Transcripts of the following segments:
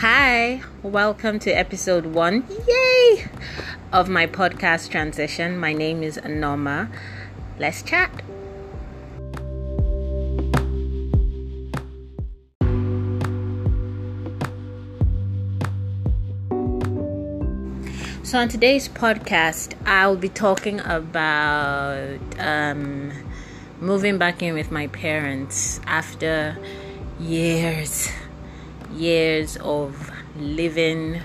Hi, welcome to episode one, yay, of my podcast transition. My name is Norma. Let's chat. So, on today's podcast, I'll be talking about um, moving back in with my parents after years years of living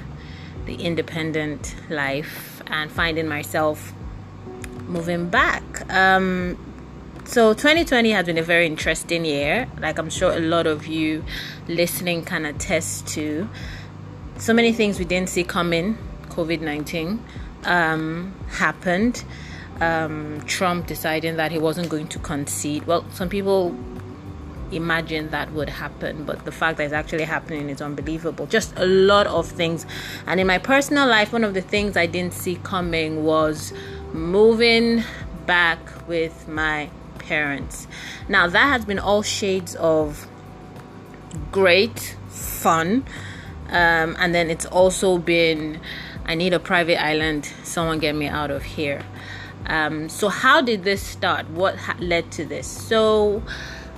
the independent life and finding myself moving back. Um, so 2020 has been a very interesting year, like I'm sure a lot of you listening can attest to. So many things we didn't see coming. COVID 19 um, happened. Um, Trump deciding that he wasn't going to concede. Well, some people imagine that would happen but the fact that it's actually happening is unbelievable. Just a lot of things. And in my personal life one of the things i didn't see coming was moving back with my parents. Now that has been all shades of great fun um, and then it's also been i need a private island. Someone get me out of here. Um, so how did this start? What ha- led to this? So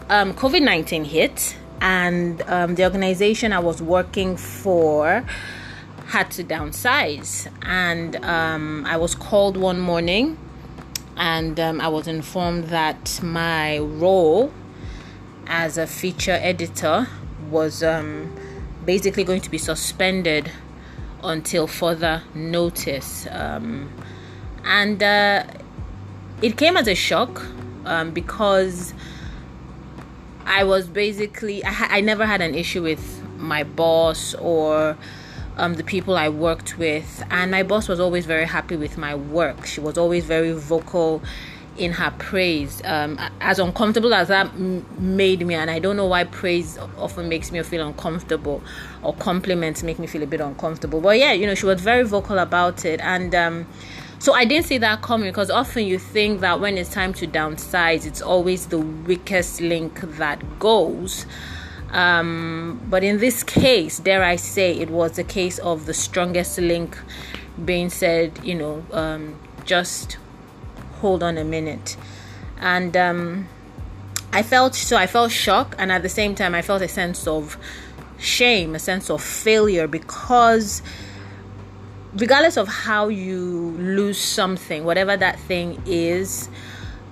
um, COVID 19 hit, and um, the organization I was working for had to downsize. And um, I was called one morning, and um, I was informed that my role as a feature editor was um, basically going to be suspended until further notice. Um, and uh, it came as a shock because I was basically I, I never had an issue with my boss or um, the people I worked with, and my boss was always very happy with my work. She was always very vocal in her praise. Um, as uncomfortable as that m- made me, and I don't know why praise often makes me feel uncomfortable, or compliments make me feel a bit uncomfortable. But yeah, you know, she was very vocal about it, and um, so I didn't see that coming because often you think that when it's time to downsize, it's always the weakest link that goes. Um, but in this case, dare I say, it was the case of the strongest link being said, you know, um, just hold on a minute. And um, I felt so, I felt shock, and at the same time, I felt a sense of shame, a sense of failure because regardless of how you lose something, whatever that thing is,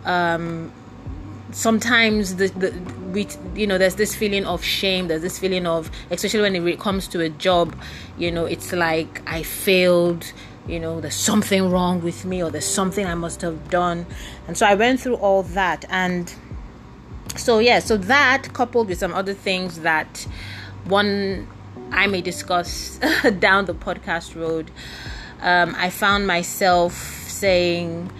um, sometimes the, the we you know there's this feeling of shame there's this feeling of especially when it comes to a job you know it's like i failed you know there's something wrong with me or there's something i must have done. And so i went through all that. And so yeah so that coupled with some other things that one I may discuss down the podcast road, um, I found myself saying,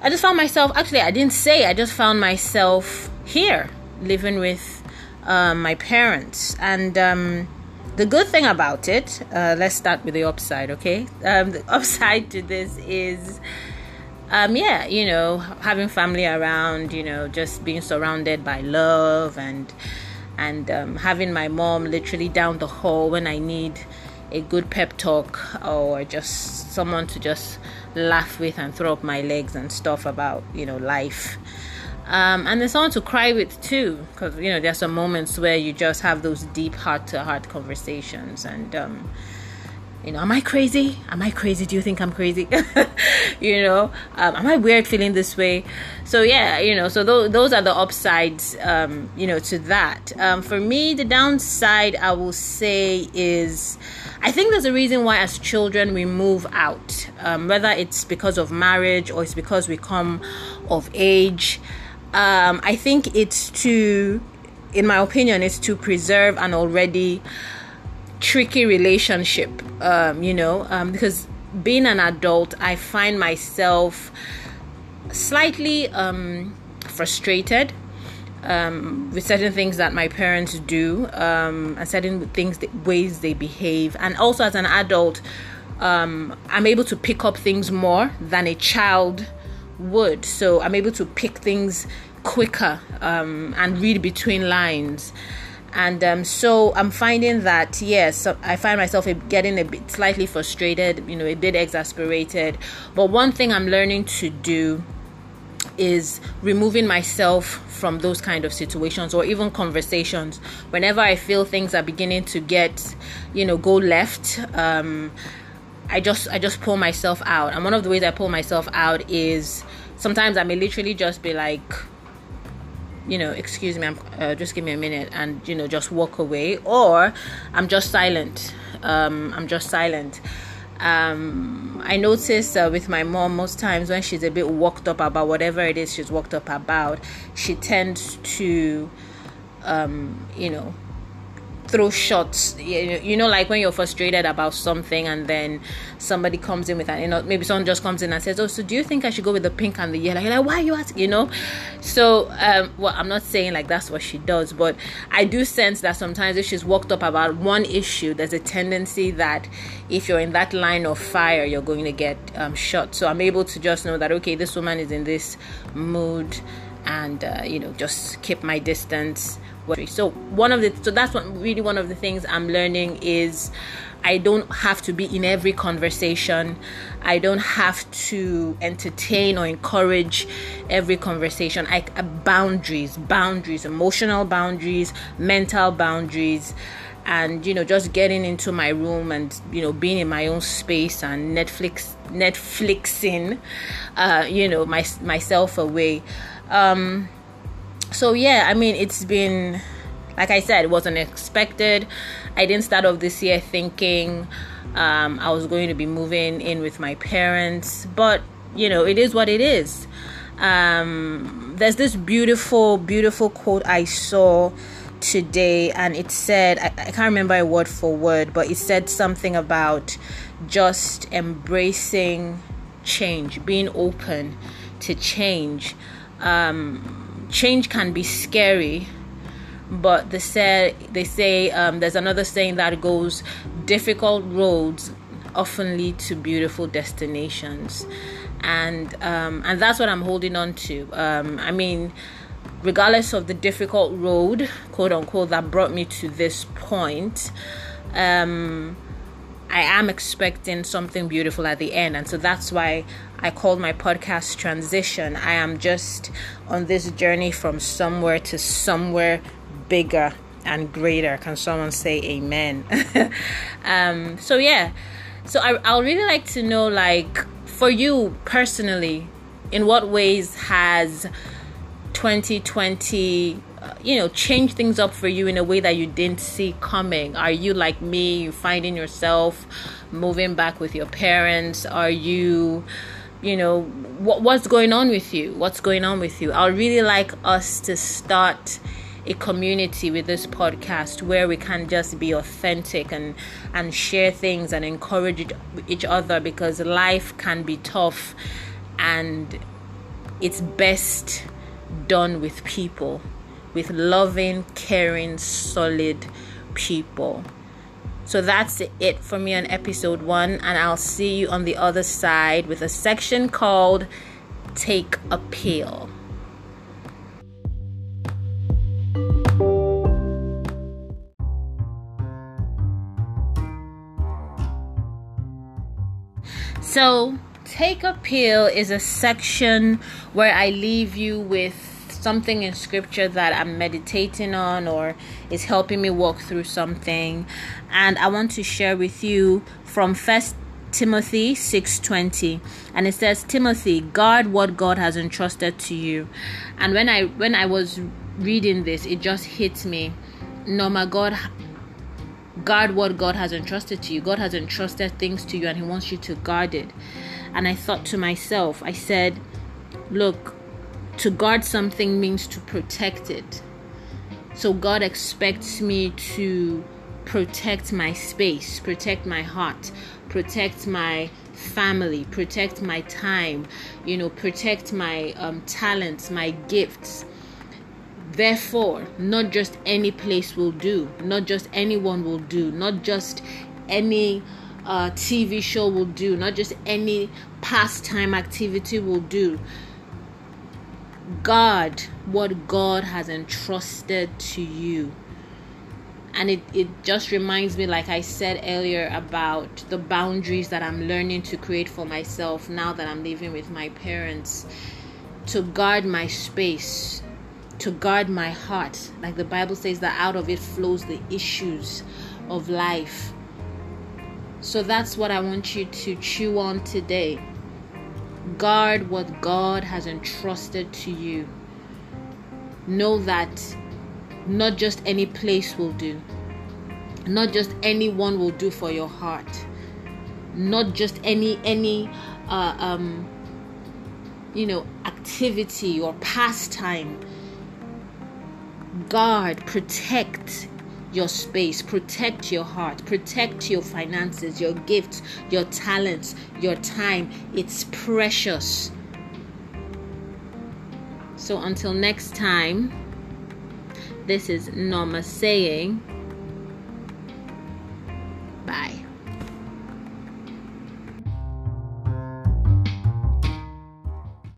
I just found myself, actually, I didn't say, I just found myself here living with um, my parents. And um, the good thing about it, uh, let's start with the upside, okay? Um, the upside to this is. Um, yeah, you know, having family around, you know, just being surrounded by love and and um, having my mom literally down the hall when I need a good pep talk or just someone to just laugh with and throw up my legs and stuff about you know life. Um, and there's someone to cry with too because you know there's some moments where you just have those deep heart to heart conversations and um, you know am i crazy? Am i crazy? Do you think i'm crazy? You know um, am i weird feeling this way? So yeah you know so th- those are the upsides um, you know to that. Um, for me the downside i will say is i think there's a reason why as children we move out um, whether it's because of marriage or it's because we come of age. Um, i think it's to in my opinion it's to preserve an already tricky relationship um, you know um, because being an adult i find myself slightly um, frustrated um, with certain things that my parents do um, and certain things ways they behave. And also as an adult um, i'm able to pick up things more than a child would. So i'm able to pick things quicker and read between lines and um, so i'm finding that yes i find myself getting a bit slightly frustrated you know a bit exasperated. But one thing i'm learning to do is removing myself from those kind of situations or even conversations. Whenever i feel things are beginning to get you know go left um, i just i just pull myself out. And one of the ways i pull myself out is sometimes i may literally just be like you know, excuse me, uh, just give me a minute, and you know, just walk away, or I'm just silent. Um, I'm just silent. Um, I notice uh, with my mom most times when she's a bit worked up about whatever it is she's worked up about, she tends to, um, you know, throw shots. You know like when you're frustrated about something and then somebody comes in with an you know maybe someone just comes in and says oh so do you think i should go with the pink and the yellow? You're like why are you asking? You know? So um well i'm not saying like that's what she does but i do sense that sometimes if she's worked up about one issue there's a tendency that if you're in that line of fire you're going to get um, shot. So i'm able to just know that okay this woman is in this mood and uh, you know just keep my distance so one of the so that's what really one of the things I'm learning is I don't have to be in every conversation. I don't have to entertain or encourage every conversation. I uh, boundaries, boundaries, emotional boundaries, mental boundaries and you know just getting into my room and you know being in my own space and netflix netflixing uh you know my myself away um so yeah i mean it's been like i said it wasn't expected i didn't start off this year thinking um, i was going to be moving in with my parents but you know it is what it is. Um, there's this beautiful beautiful quote i saw today and it said I, I can't remember a word for word but it said something about just embracing change being open to change um, change can be scary but they say they say um, there's another saying that goes difficult roads often lead to beautiful destinations and um, and that's what i'm holding on to um, i mean regardless of the difficult road quote unquote that brought me to this point um, I am expecting something beautiful at the end. And so that's why I called my podcast Transition. I am just on this journey from somewhere to somewhere bigger and greater. Can someone say amen? um, so, yeah. So I, I'll really like to know, like, for you personally, in what ways has 2020 you know change things up for you in a way that you didn't see coming are you like me you finding yourself moving back with your parents are you you know what, what's going on with you what's going on with you i would really like us to start a community with this podcast where we can just be authentic and and share things and encourage each other because life can be tough and it's best done with people with loving, caring, solid people. So that's it for me on episode one, and I'll see you on the other side with a section called Take a Pill. So, Take a Pill is a section where I leave you with something in scripture that I'm meditating on or is helping me walk through something. And I want to share with you from first Timothy 6:20 and it says Timothy guard what God has entrusted to you. And when I when I was reading this it just hit me. No my God guard what God has entrusted to you. God has entrusted things to you and he wants you to guard it. And I thought to myself I said look to guard something means to protect it. So God expects me to protect my space, protect my heart, protect my family, protect my time, you know, protect my um, talents, my gifts. Therefore, not just any place will do, not just anyone will do, not just any uh, TV show will do, not just any pastime activity will do guard what God has entrusted to you. and it, it just reminds me like i said earlier about the boundaries that i'm learning to create for myself now that i'm living with my parents. To guard my space to guard my heart. Like the bible says that out of it flows the issues of life. So that's what i want you to chew on today guard what god has entrusted to you know that not just any place will do. Not just anyone will do for your heart. Not just any any uh, um you know activity or pastime. Guard, protect your space, protect your heart, protect your finances, your gifts, your talents, your time. It's precious. So until next time. This is Norma saying,